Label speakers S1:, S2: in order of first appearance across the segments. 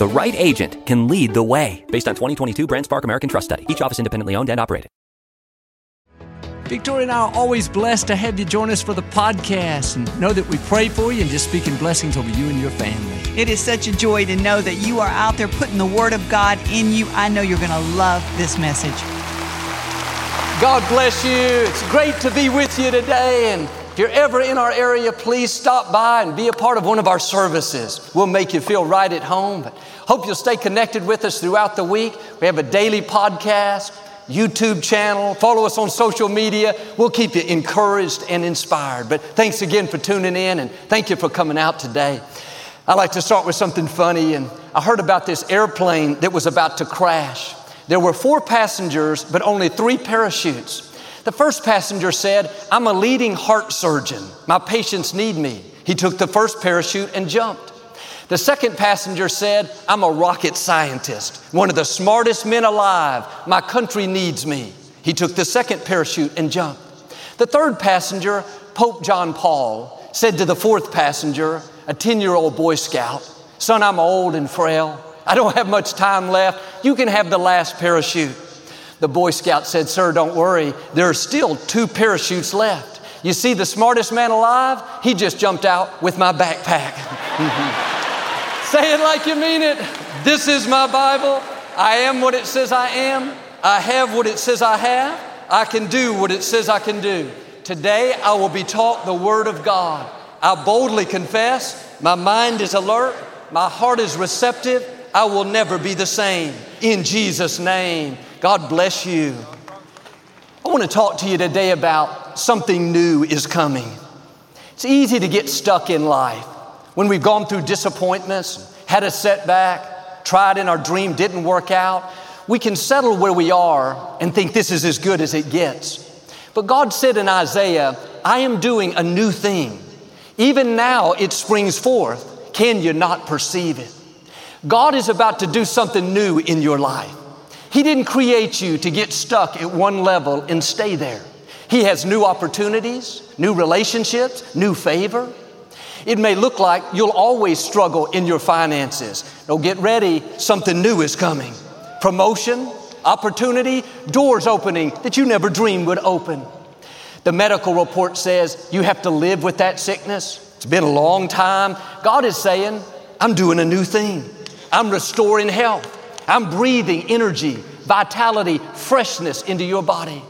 S1: The right agent can lead the way. Based on 2022 BrandSpark American Trust Study, each office independently owned and operated.
S2: Victoria and I are always blessed to have you join us for the podcast and know that we pray for you and just speaking blessings over you and your family.
S3: It is such a joy to know that you are out there putting the Word of God in you. I know you're going to love this message.
S2: God bless you. It's great to be with you today. And if you're ever in our area, please stop by and be a part of one of our services. We'll make you feel right at home. But hope you'll stay connected with us throughout the week. We have a daily podcast. YouTube channel, follow us on social media. We'll keep you encouraged and inspired. But thanks again for tuning in and thank you for coming out today. I like to start with something funny, and I heard about this airplane that was about to crash. There were four passengers, but only three parachutes. The first passenger said, I'm a leading heart surgeon. My patients need me. He took the first parachute and jumped. The second passenger said, I'm a rocket scientist, one of the smartest men alive. My country needs me. He took the second parachute and jumped. The third passenger, Pope John Paul, said to the fourth passenger, a 10 year old Boy Scout, Son, I'm old and frail. I don't have much time left. You can have the last parachute. The Boy Scout said, Sir, don't worry. There are still two parachutes left. You see, the smartest man alive, he just jumped out with my backpack. Say it like you mean it. This is my Bible. I am what it says I am. I have what it says I have. I can do what it says I can do. Today I will be taught the Word of God. I boldly confess, my mind is alert, my heart is receptive, I will never be the same. In Jesus' name, God bless you. I want to talk to you today about something new is coming. It's easy to get stuck in life when we've gone through disappointments, had a setback, tried in our dream, didn't work out. We can settle where we are and think this is as good as it gets. But God said in Isaiah, I am doing a new thing. Even now it springs forth. Can you not perceive it? God is about to do something new in your life. He didn't create you to get stuck at one level and stay there. He has new opportunities, new relationships, new favor. It may look like you'll always struggle in your finances. No, get ready, something new is coming. Promotion, opportunity, doors opening that you never dreamed would open. The medical report says you have to live with that sickness. It's been a long time. God is saying, I'm doing a new thing. I'm restoring health. I'm breathing energy, vitality, freshness into your body.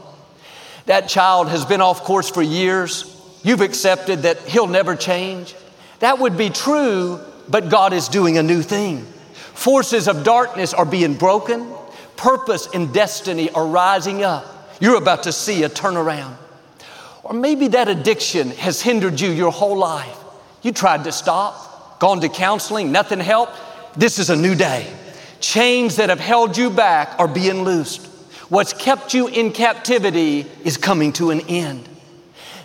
S2: That child has been off course for years. You've accepted that he'll never change. That would be true, but God is doing a new thing. Forces of darkness are being broken. Purpose and destiny are rising up. You're about to see a turnaround. Or maybe that addiction has hindered you your whole life. You tried to stop, gone to counseling, nothing helped. This is a new day. Chains that have held you back are being loosed. What's kept you in captivity is coming to an end.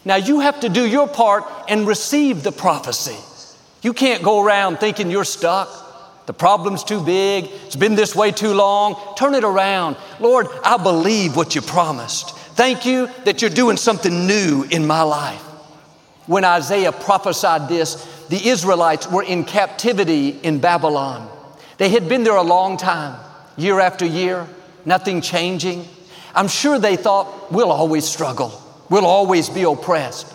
S2: Now you have to do your part and receive the prophecy. You can't go around thinking you're stuck. The problem's too big. It's been this way too long. Turn it around. Lord, I believe what you promised. Thank you that you're doing something new in my life. When Isaiah prophesied this, the Israelites were in captivity in Babylon. They had been there a long time, year after year, nothing changing. I'm sure they thought, we'll always struggle, we'll always be oppressed.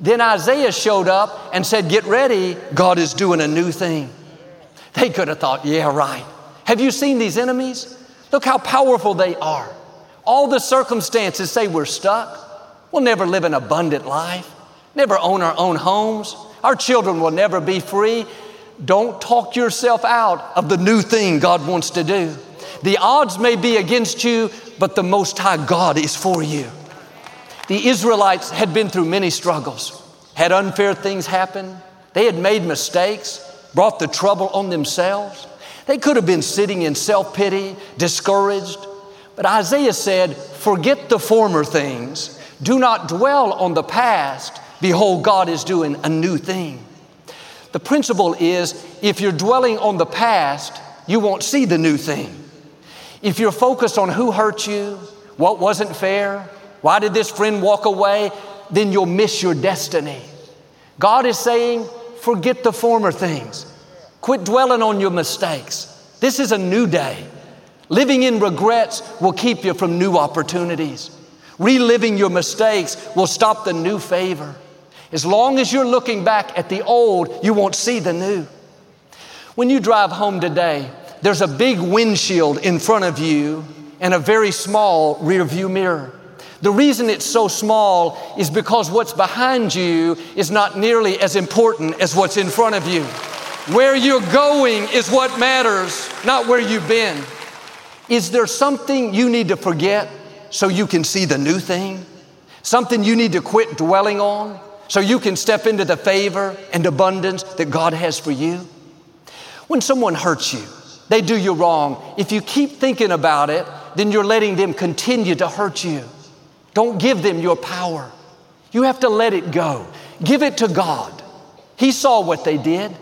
S2: Then Isaiah showed up and said, Get ready, God is doing a new thing. They could have thought, Yeah, right. Have you seen these enemies? Look how powerful they are. All the circumstances say we're stuck. We'll never live an abundant life, never own our own homes. Our children will never be free. Don't talk yourself out of the new thing God wants to do. The odds may be against you, but the Most High God is for you. The Israelites had been through many struggles, had unfair things happen, they had made mistakes, brought the trouble on themselves. They could have been sitting in self pity, discouraged. But Isaiah said, Forget the former things, do not dwell on the past. Behold, God is doing a new thing. The principle is if you're dwelling on the past, you won't see the new thing. If you're focused on who hurt you, what wasn't fair, why did this friend walk away, then you'll miss your destiny. God is saying, forget the former things. Quit dwelling on your mistakes. This is a new day. Living in regrets will keep you from new opportunities. Reliving your mistakes will stop the new favor. As long as you're looking back at the old, you won't see the new. When you drive home today, there's a big windshield in front of you and a very small rear view mirror. The reason it's so small is because what's behind you is not nearly as important as what's in front of you. Where you're going is what matters, not where you've been. Is there something you need to forget so you can see the new thing? Something you need to quit dwelling on so you can step into the favor and abundance that God has for you? When someone hurts you, they do you wrong. If you keep thinking about it, then you're letting them continue to hurt you. Don't give them your power. You have to let it go. Give it to God. He saw what they did.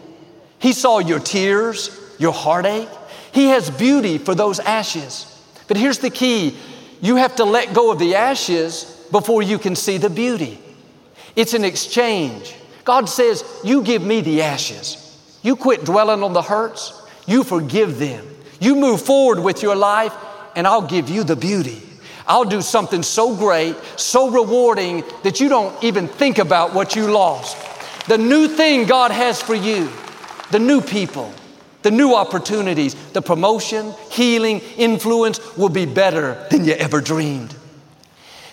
S2: He saw your tears, your heartache. He has beauty for those ashes. But here's the key you have to let go of the ashes before you can see the beauty. It's an exchange. God says, You give me the ashes. You quit dwelling on the hurts. You forgive them. You move forward with your life, and I'll give you the beauty. I'll do something so great, so rewarding that you don't even think about what you lost. The new thing God has for you, the new people, the new opportunities, the promotion, healing, influence will be better than you ever dreamed.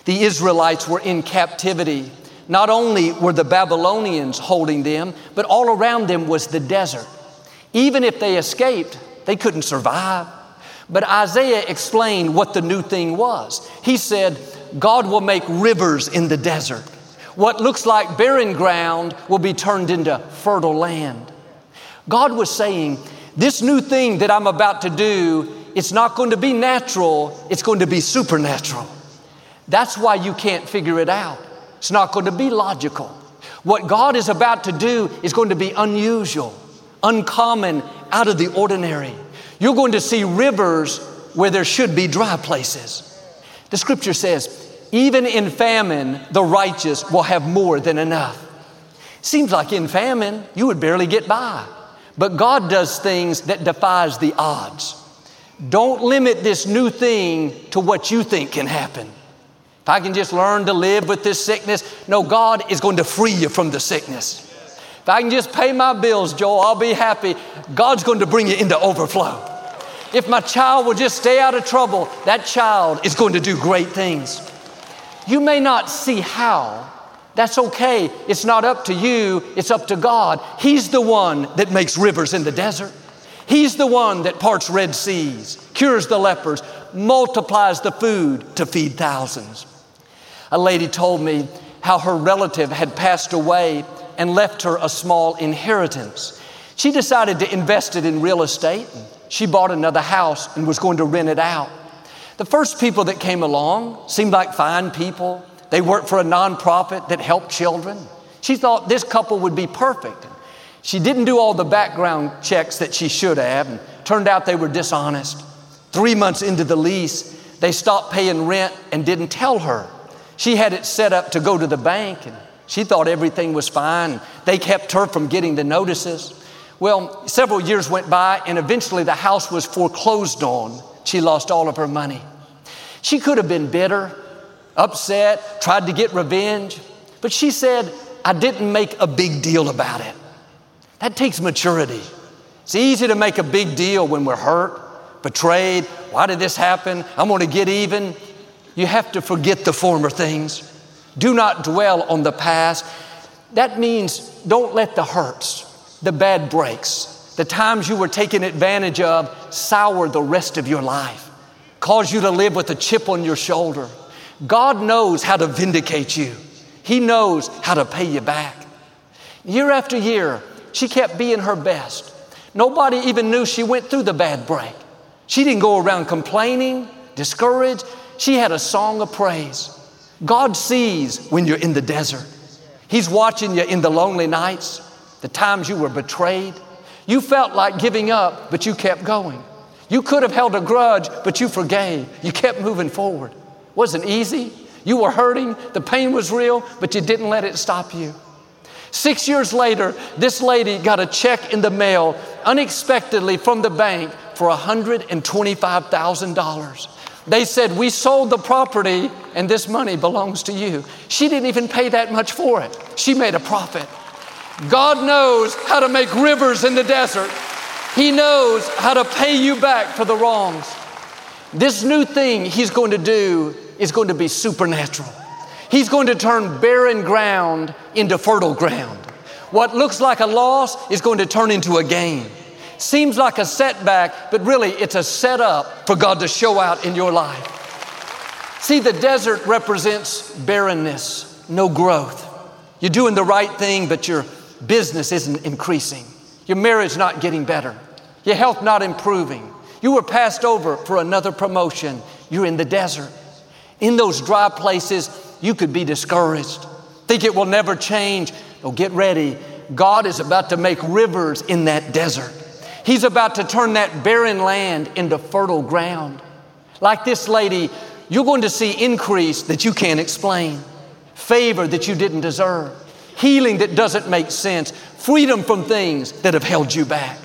S2: The Israelites were in captivity. Not only were the Babylonians holding them, but all around them was the desert. Even if they escaped, they couldn't survive. But Isaiah explained what the new thing was. He said, God will make rivers in the desert. What looks like barren ground will be turned into fertile land. God was saying, This new thing that I'm about to do, it's not going to be natural, it's going to be supernatural. That's why you can't figure it out. It's not going to be logical. What God is about to do is going to be unusual, uncommon, out of the ordinary. You're going to see rivers where there should be dry places. The scripture says, even in famine, the righteous will have more than enough. Seems like in famine, you would barely get by. But God does things that defies the odds. Don't limit this new thing to what you think can happen. I can just learn to live with this sickness, no, God is going to free you from the sickness. If I can just pay my bills, Joel, I'll be happy. God's going to bring you into overflow. If my child will just stay out of trouble, that child is going to do great things. You may not see how. That's okay. It's not up to you, it's up to God. He's the one that makes rivers in the desert. He's the one that parts Red Seas, cures the lepers, multiplies the food to feed thousands. A lady told me how her relative had passed away and left her a small inheritance. She decided to invest it in real estate she bought another house and was going to rent it out. The first people that came along seemed like fine people. They worked for a nonprofit that helped children. She thought this couple would be perfect. She didn't do all the background checks that she should have, and turned out they were dishonest. Three months into the lease, they stopped paying rent and didn't tell her. She had it set up to go to the bank, and she thought everything was fine. They kept her from getting the notices. Well, several years went by, and eventually the house was foreclosed on. She lost all of her money. She could have been bitter, upset, tried to get revenge, but she said, I didn't make a big deal about it. That takes maturity. It's easy to make a big deal when we're hurt, betrayed. Why did this happen? I'm going to get even. You have to forget the former things. Do not dwell on the past. That means don't let the hurts, the bad breaks, the times you were taken advantage of sour the rest of your life, cause you to live with a chip on your shoulder. God knows how to vindicate you. He knows how to pay you back. Year after year, she kept being her best. Nobody even knew she went through the bad break. She didn't go around complaining, discouraged. She had a song of praise. God sees when you're in the desert. He's watching you in the lonely nights, the times you were betrayed. You felt like giving up, but you kept going. You could have held a grudge, but you forgave. You kept moving forward. It Wasn't easy. You were hurting. The pain was real, but you didn't let it stop you. Six years later, this lady got a check in the mail unexpectedly from the bank for $125,000. They said, We sold the property and this money belongs to you. She didn't even pay that much for it. She made a profit. God knows how to make rivers in the desert, He knows how to pay you back for the wrongs. This new thing He's going to do is going to be supernatural. He's going to turn barren ground into fertile ground. What looks like a loss is going to turn into a gain. Seems like a setback, but really it's a setup for God to show out in your life. See, the desert represents barrenness, no growth. You're doing the right thing, but your business isn't increasing. Your marriage not getting better. Your health not improving. You were passed over for another promotion. You're in the desert. In those dry places, you could be discouraged. Think it will never change. Oh, get ready. God is about to make rivers in that desert. He's about to turn that barren land into fertile ground. Like this lady, you're going to see increase that you can't explain, favor that you didn't deserve, healing that doesn't make sense, freedom from things that have held you back.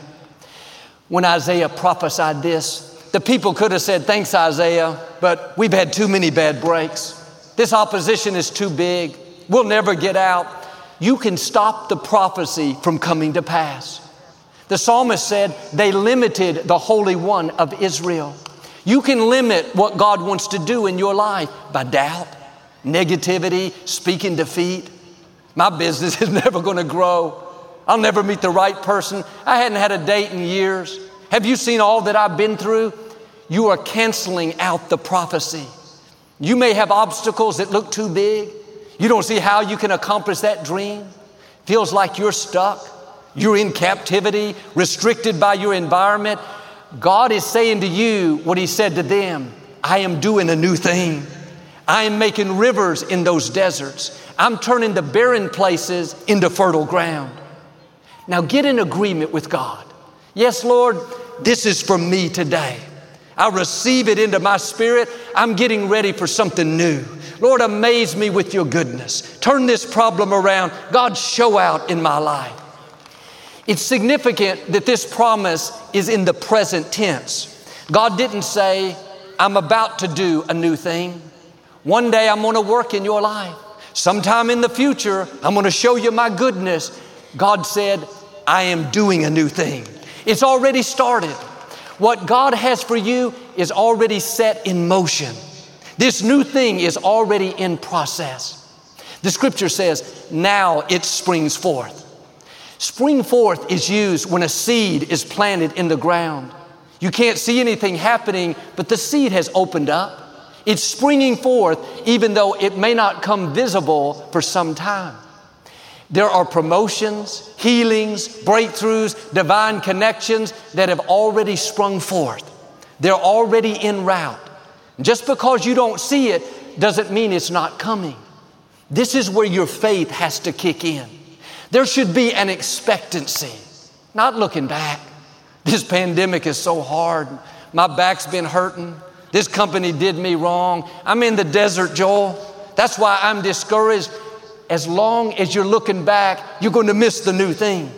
S2: When Isaiah prophesied this, the people could have said, Thanks, Isaiah, but we've had too many bad breaks. This opposition is too big. We'll never get out. You can stop the prophecy from coming to pass. The psalmist said they limited the Holy One of Israel. You can limit what God wants to do in your life by doubt, negativity, speaking defeat. My business is never going to grow. I'll never meet the right person. I hadn't had a date in years. Have you seen all that I've been through? You are canceling out the prophecy. You may have obstacles that look too big. You don't see how you can accomplish that dream. Feels like you're stuck. You're in captivity, restricted by your environment. God is saying to you what He said to them I am doing a new thing. I am making rivers in those deserts. I'm turning the barren places into fertile ground. Now get in agreement with God. Yes, Lord, this is for me today. I receive it into my spirit. I'm getting ready for something new. Lord, amaze me with your goodness. Turn this problem around. God, show out in my life. It's significant that this promise is in the present tense. God didn't say, I'm about to do a new thing. One day I'm going to work in your life. Sometime in the future, I'm going to show you my goodness. God said, I am doing a new thing. It's already started. What God has for you is already set in motion. This new thing is already in process. The scripture says, now it springs forth. Spring forth is used when a seed is planted in the ground. You can't see anything happening, but the seed has opened up. It's springing forth, even though it may not come visible for some time. There are promotions, healings, breakthroughs, divine connections that have already sprung forth. They're already en route. Just because you don't see it doesn't mean it's not coming. This is where your faith has to kick in. There should be an expectancy, not looking back. This pandemic is so hard. My back's been hurting. This company did me wrong. I'm in the desert, Joel. That's why I'm discouraged. As long as you're looking back, you're going to miss the new thing.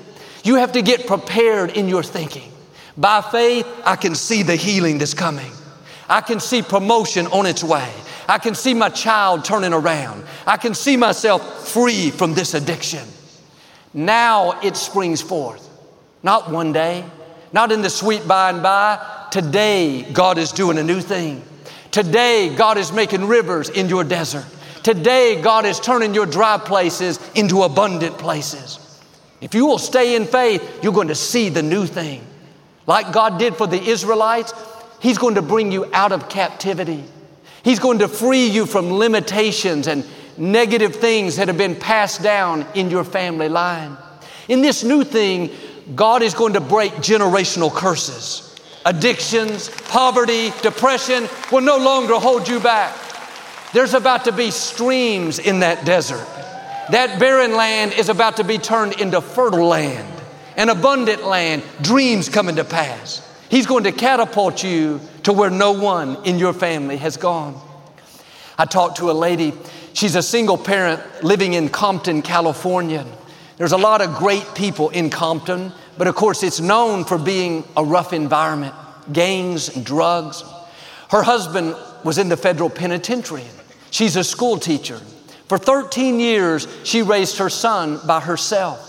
S2: You have to get prepared in your thinking. By faith, I can see the healing that's coming. I can see promotion on its way. I can see my child turning around. I can see myself free from this addiction. Now it springs forth. Not one day, not in the sweet by and by. Today, God is doing a new thing. Today, God is making rivers in your desert. Today, God is turning your dry places into abundant places. If you will stay in faith, you're going to see the new thing. Like God did for the Israelites, He's going to bring you out of captivity. He's going to free you from limitations and negative things that have been passed down in your family line. In this new thing, God is going to break generational curses. Addictions, poverty, depression will no longer hold you back. There's about to be streams in that desert. That barren land is about to be turned into fertile land, an abundant land, dreams coming to pass. He's going to catapult you to where no one in your family has gone. I talked to a lady, she's a single parent living in Compton, California. There's a lot of great people in Compton, but of course, it's known for being a rough environment gangs and drugs. Her husband was in the federal penitentiary. She's a school teacher. For 13 years, she raised her son by herself.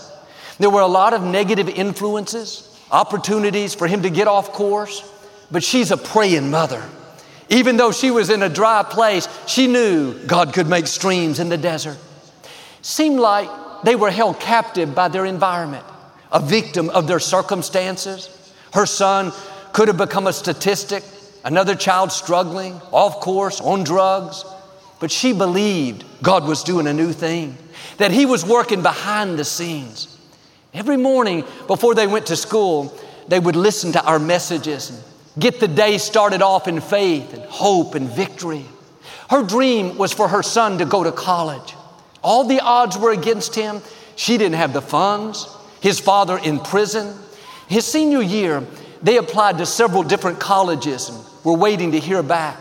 S2: There were a lot of negative influences opportunities for him to get off course, but she's a praying mother. Even though she was in a dry place, she knew God could make streams in the desert. Seemed like they were held captive by their environment, a victim of their circumstances. Her son could have become a statistic, another child struggling, off course, on drugs. But she believed God was doing a new thing, that He was working behind the scenes. Every morning before they went to school, they would listen to our messages get the day started off in faith and hope and victory. Her dream was for her son to go to college. All the odds were against him. She didn't have the funds. His father in prison. His senior year, they applied to several different colleges and were waiting to hear back.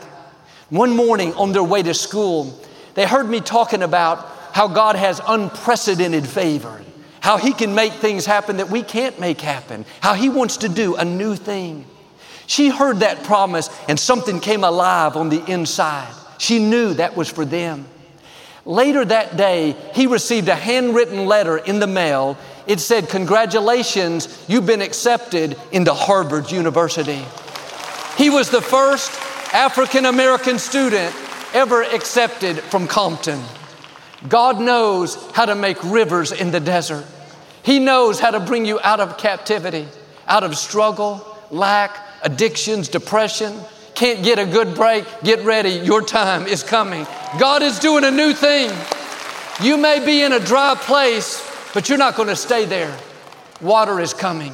S2: One morning on their way to school, they heard me talking about how God has unprecedented favor how He can make things happen that we can't make happen, how He wants to do a new thing. She heard that promise and something came alive on the inside. She knew that was for them. Later that day, he received a handwritten letter in the mail. It said, Congratulations, you've been accepted into Harvard University. He was the first African American student ever accepted from Compton. God knows how to make rivers in the desert. He knows how to bring you out of captivity, out of struggle, lack, addictions, depression. Can't get a good break. Get ready. Your time is coming. God is doing a new thing. You may be in a dry place, but you're not going to stay there. Water is coming,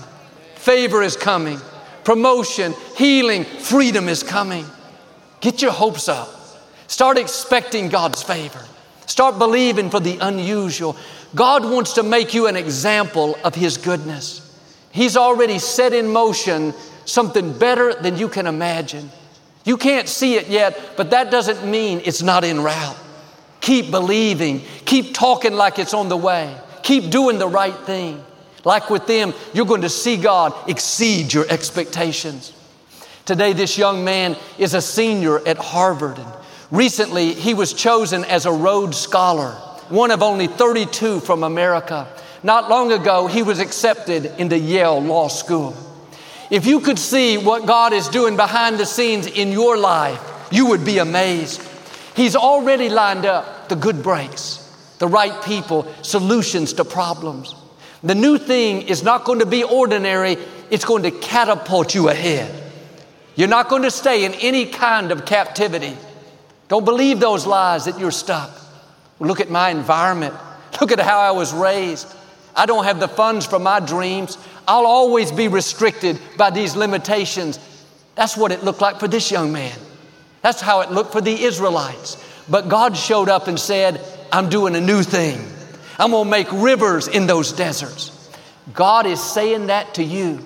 S2: favor is coming, promotion, healing, freedom is coming. Get your hopes up. Start expecting God's favor. Start believing for the unusual. God wants to make you an example of His goodness. He's already set in motion something better than you can imagine. You can't see it yet, but that doesn't mean it's not in route. Keep believing, keep talking like it's on the way, keep doing the right thing. Like with them, you're going to see God exceed your expectations. Today, this young man is a senior at Harvard. And recently, he was chosen as a Rhodes Scholar one of only 32 from America. Not long ago, he was accepted into Yale Law School. If you could see what God is doing behind the scenes in your life, you would be amazed. He's already lined up the good breaks, the right people, solutions to problems. The new thing is not going to be ordinary, it's going to catapult you ahead. You're not going to stay in any kind of captivity. Don't believe those lies that you're stuck. Look at my environment. Look at how I was raised. I don't have the funds for my dreams. I'll always be restricted by these limitations. That's what it looked like for this young man. That's how it looked for the Israelites. But God showed up and said, I'm doing a new thing. I'm going to make rivers in those deserts. God is saying that to you.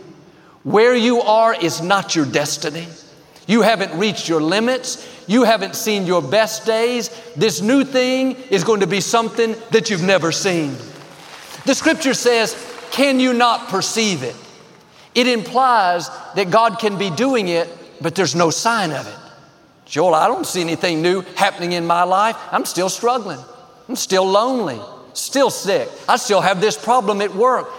S2: Where you are is not your destiny. You haven't reached your limits. You haven't seen your best days. This new thing is going to be something that you've never seen. The scripture says, Can you not perceive it? It implies that God can be doing it, but there's no sign of it. Joel, I don't see anything new happening in my life. I'm still struggling. I'm still lonely, still sick. I still have this problem at work.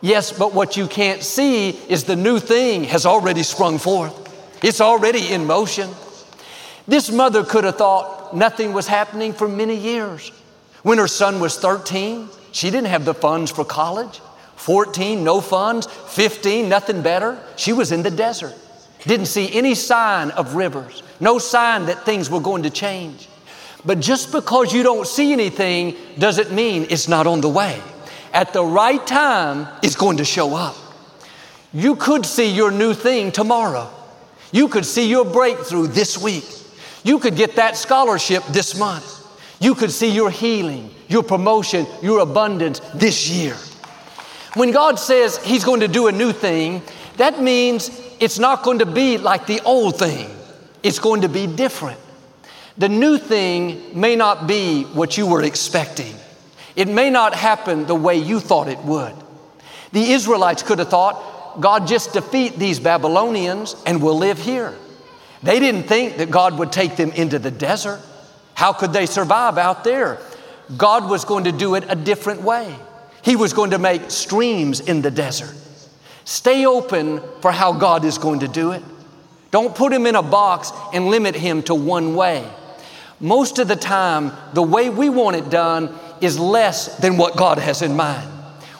S2: Yes, but what you can't see is the new thing has already sprung forth. It's already in motion. This mother could have thought nothing was happening for many years. When her son was 13, she didn't have the funds for college. 14, no funds. 15, nothing better. She was in the desert. Didn't see any sign of rivers, no sign that things were going to change. But just because you don't see anything doesn't mean it's not on the way. At the right time, it's going to show up. You could see your new thing tomorrow. You could see your breakthrough this week. You could get that scholarship this month. You could see your healing, your promotion, your abundance this year. When God says He's going to do a new thing, that means it's not going to be like the old thing, it's going to be different. The new thing may not be what you were expecting. It may not happen the way you thought it would. The Israelites could have thought, God, just defeat these Babylonians and we'll live here. They didn't think that God would take them into the desert. How could they survive out there? God was going to do it a different way. He was going to make streams in the desert. Stay open for how God is going to do it. Don't put Him in a box and limit Him to one way. Most of the time, the way we want it done is less than what God has in mind.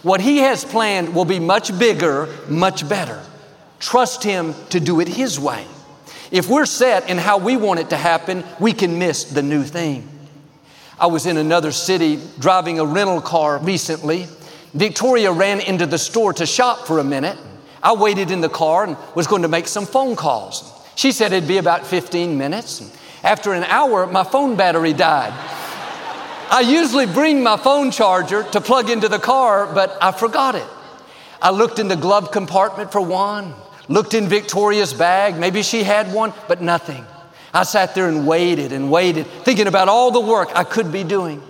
S2: What He has planned will be much bigger, much better. Trust Him to do it His way. If we're set in how we want it to happen, we can miss the new thing. I was in another city driving a rental car recently. Victoria ran into the store to shop for a minute. I waited in the car and was going to make some phone calls. She said it'd be about 15 minutes. After an hour, my phone battery died. I usually bring my phone charger to plug into the car, but I forgot it. I looked in the glove compartment for one, looked in Victoria's bag, maybe she had one, but nothing. I sat there and waited and waited, thinking about all the work I could be doing.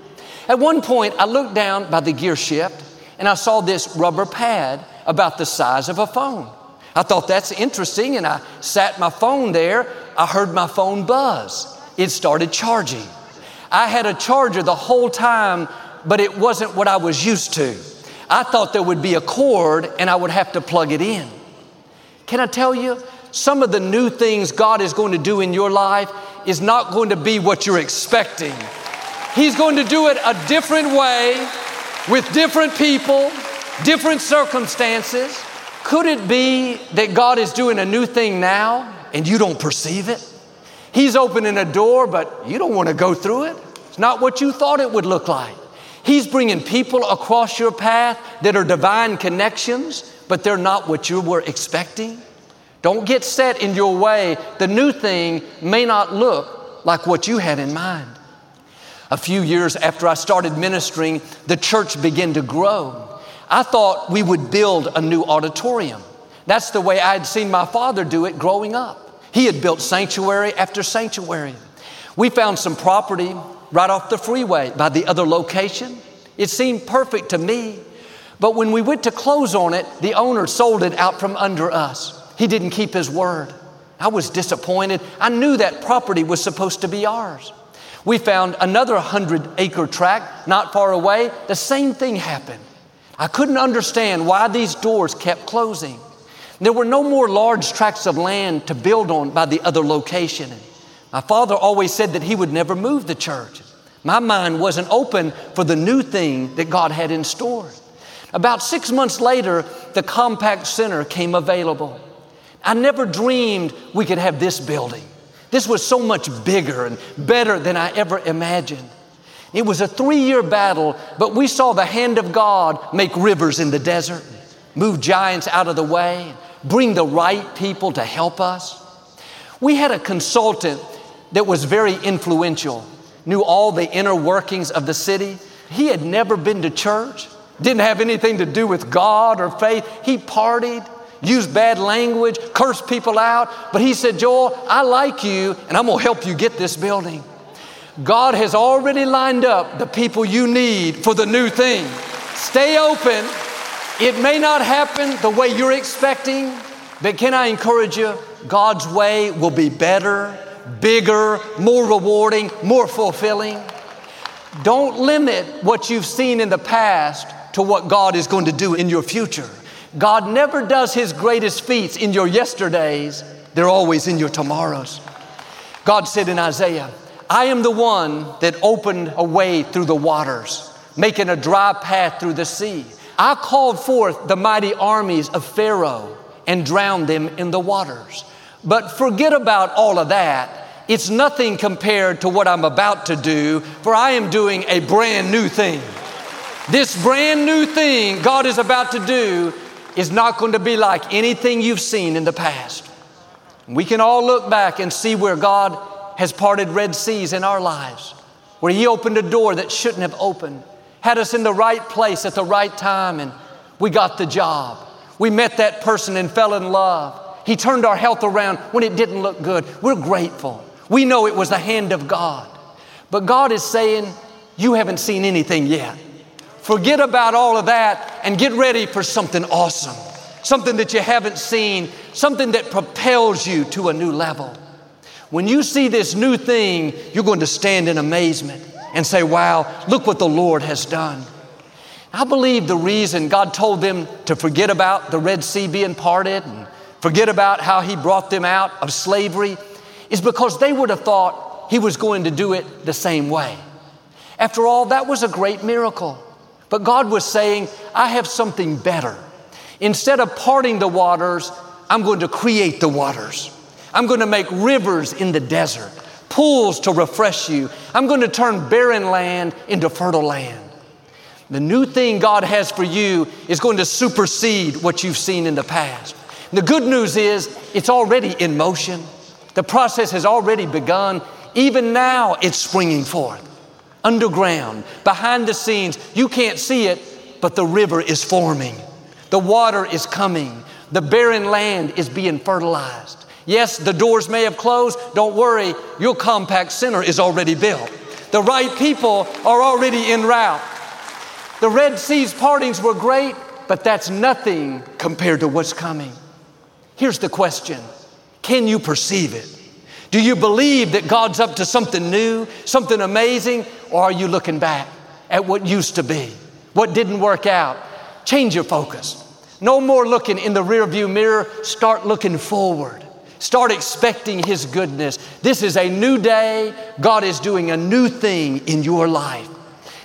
S2: At one point, I looked down by the gear shift and I saw this rubber pad about the size of a phone. I thought that's interesting, and I sat my phone there. I heard my phone buzz. It started charging. I had a charger the whole time, but it wasn't what I was used to. I thought there would be a cord and I would have to plug it in. Can I tell you, some of the new things God is going to do in your life is not going to be what you're expecting. He's going to do it a different way with different people, different circumstances. Could it be that God is doing a new thing now and you don't perceive it? He's opening a door, but you don't want to go through it. It's not what you thought it would look like. He's bringing people across your path that are divine connections, but they're not what you were expecting. Don't get set in your way. The new thing may not look like what you had in mind. A few years after I started ministering, the church began to grow. I thought we would build a new auditorium. That's the way I had seen my father do it growing up. He had built sanctuary after sanctuary. We found some property right off the freeway by the other location. It seemed perfect to me. But when we went to close on it, the owner sold it out from under us. He didn't keep his word. I was disappointed. I knew that property was supposed to be ours. We found another 100 acre tract not far away. The same thing happened. I couldn't understand why these doors kept closing. There were no more large tracts of land to build on by the other location. My father always said that he would never move the church. My mind wasn't open for the new thing that God had in store. About six months later, the Compaq Center came available. I never dreamed we could have this building. This was so much bigger and better than I ever imagined. It was a three year battle, but we saw the hand of God make rivers in the desert, move giants out of the way, bring the right people to help us. We had a consultant that was very influential, knew all the inner workings of the city. He had never been to church, didn't have anything to do with God or faith. He partied, used bad language, curse people out. But he said, Joel, I like you, and I'm going to help you get this building. God has already lined up the people you need for the new thing. Stay open. It may not happen the way you're expecting, but can I encourage you? God's way will be better, bigger, more rewarding, more fulfilling. Don't limit what you've seen in the past to what God is going to do in your future. God never does His greatest feats in your yesterdays, they're always in your tomorrows. God said in Isaiah, I am the one that opened a way through the waters, making a dry path through the sea. I called forth the mighty armies of Pharaoh and drowned them in the waters. But forget about all of that. It's nothing compared to what I'm about to do, for I am doing a brand new thing. This brand new thing God is about to do is not going to be like anything you've seen in the past. We can all look back and see where God has parted Red Seas in our lives, where He opened a door that shouldn't have opened, had us in the right place at the right time, and we got the job. We met that person and fell in love. He turned our health around when it didn't look good. We're grateful. We know it was the hand of God. But God is saying, You haven't seen anything yet. Forget about all of that and get ready for something awesome, something that you haven't seen, something that propels you to a new level. When you see this new thing, you're going to stand in amazement and say, Wow, look what the Lord has done. I believe the reason God told them to forget about the Red Sea being parted and forget about how He brought them out of slavery is because they would have thought He was going to do it the same way. After all, that was a great miracle. But God was saying, I have something better. Instead of parting the waters, I'm going to create the waters. I'm going to make rivers in the desert, pools to refresh you. I'm going to turn barren land into fertile land. The new thing God has for you is going to supersede what you've seen in the past. The good news is it's already in motion. The process has already begun. Even now, it's springing forth. Underground, behind the scenes, you can't see it, but the river is forming. The water is coming. The barren land is being fertilized. Yes, the doors may have closed. Don't worry, your Compaq Center is already built. The right people are already en route. The Red Sea's partings were great, but that's nothing compared to what's coming. Here's the question Can you perceive it? Do you believe that God's up to something new, something amazing, or are you looking back at what used to be, what didn't work out? Change your focus. No more looking in the rearview mirror, start looking forward. Start expecting His goodness. This is a new day. God is doing a new thing in your life.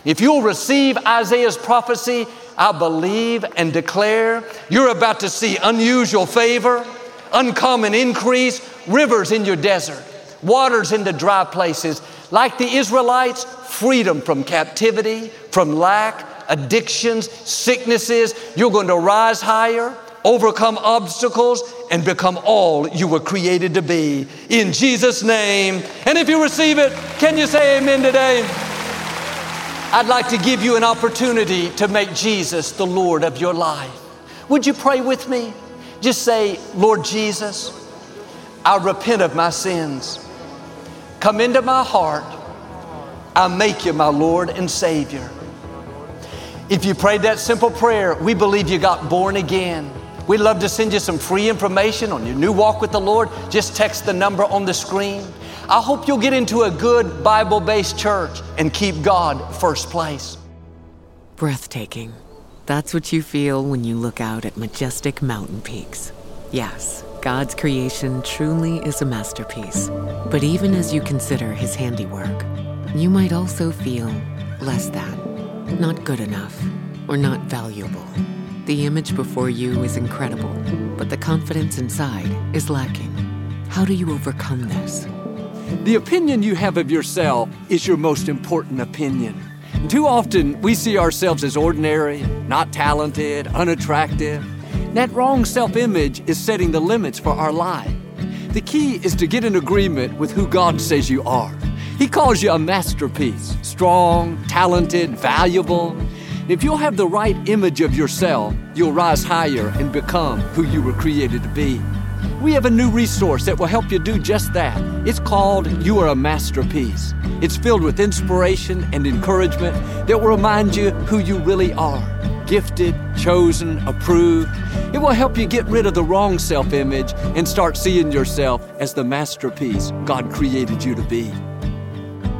S2: If you'll receive Isaiah's prophecy, I believe and declare you're about to see unusual favor, uncommon increase, rivers in your desert, waters in the dry places. Like the Israelites, freedom from captivity, from lack, addictions, sicknesses. You're going to rise higher, overcome obstacles, and become all you were created to be. In Jesus' name. And if you receive it, can you say amen today? I'd like to give you an opportunity to make Jesus the Lord of your life. Would you pray with me? Just say, Lord Jesus, I repent of my sins. Come into my heart. I make you my Lord and Savior. If you prayed that simple prayer, we believe you got born again. We'd love to send you some free information on your new walk with the Lord. Just text the number on the screen. I hope you'll get into a good Bible based church and keep God first place.
S4: Breathtaking. That's what you feel when you look out at majestic mountain peaks. Yes, God's creation truly is a masterpiece. But even as you consider His handiwork, you might also feel less than, not good enough, or not valuable. The image before you is incredible, but the confidence inside is lacking. How do you overcome this?
S2: The opinion you have of yourself is your most important opinion. Too often, we see ourselves as ordinary, not talented, unattractive. That wrong self image is setting the limits for our life. The key is to get in agreement with who God says you are. He calls you a masterpiece strong, talented, valuable. If you'll have the right image of yourself, you'll rise higher and become who you were created to be. We have a new resource that will help you do just that. It's called You Are a Masterpiece. It's filled with inspiration and encouragement that will remind you who you really are gifted, chosen, approved. It will help you get rid of the wrong self image and start seeing yourself as the masterpiece God created you to be.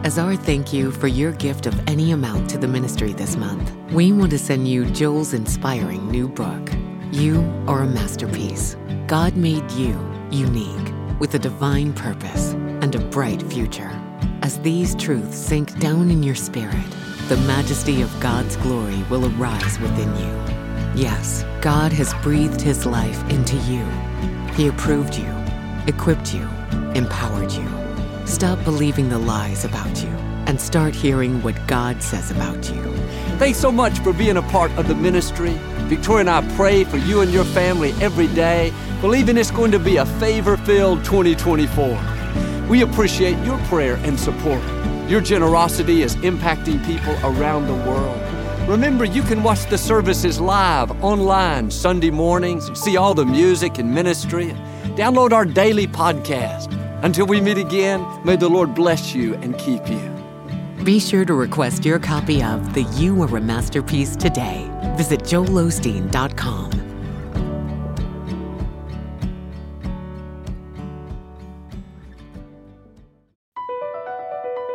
S4: As our thank you for your gift of any amount to the ministry this month, we want to send you Joel's inspiring new book. You are a masterpiece. God made you unique with a divine purpose and a bright future. As these truths sink down in your spirit, the majesty of God's glory will arise within you. Yes, God has breathed his life into you. He approved you, equipped you, empowered you. Stop believing the lies about you and start hearing what God says about you.
S2: Thanks so much for being a part of the ministry. Victoria and I pray for you and your family every day, believing it's going to be a favor filled 2024. We appreciate your prayer and support. Your generosity is impacting people around the world. Remember, you can watch the services live online Sunday mornings, see all the music and ministry, download our daily podcast. Until we meet again, may the Lord bless you and keep you.
S4: Be sure to request your copy of The You Are a Masterpiece today. Visit joelosteen.com.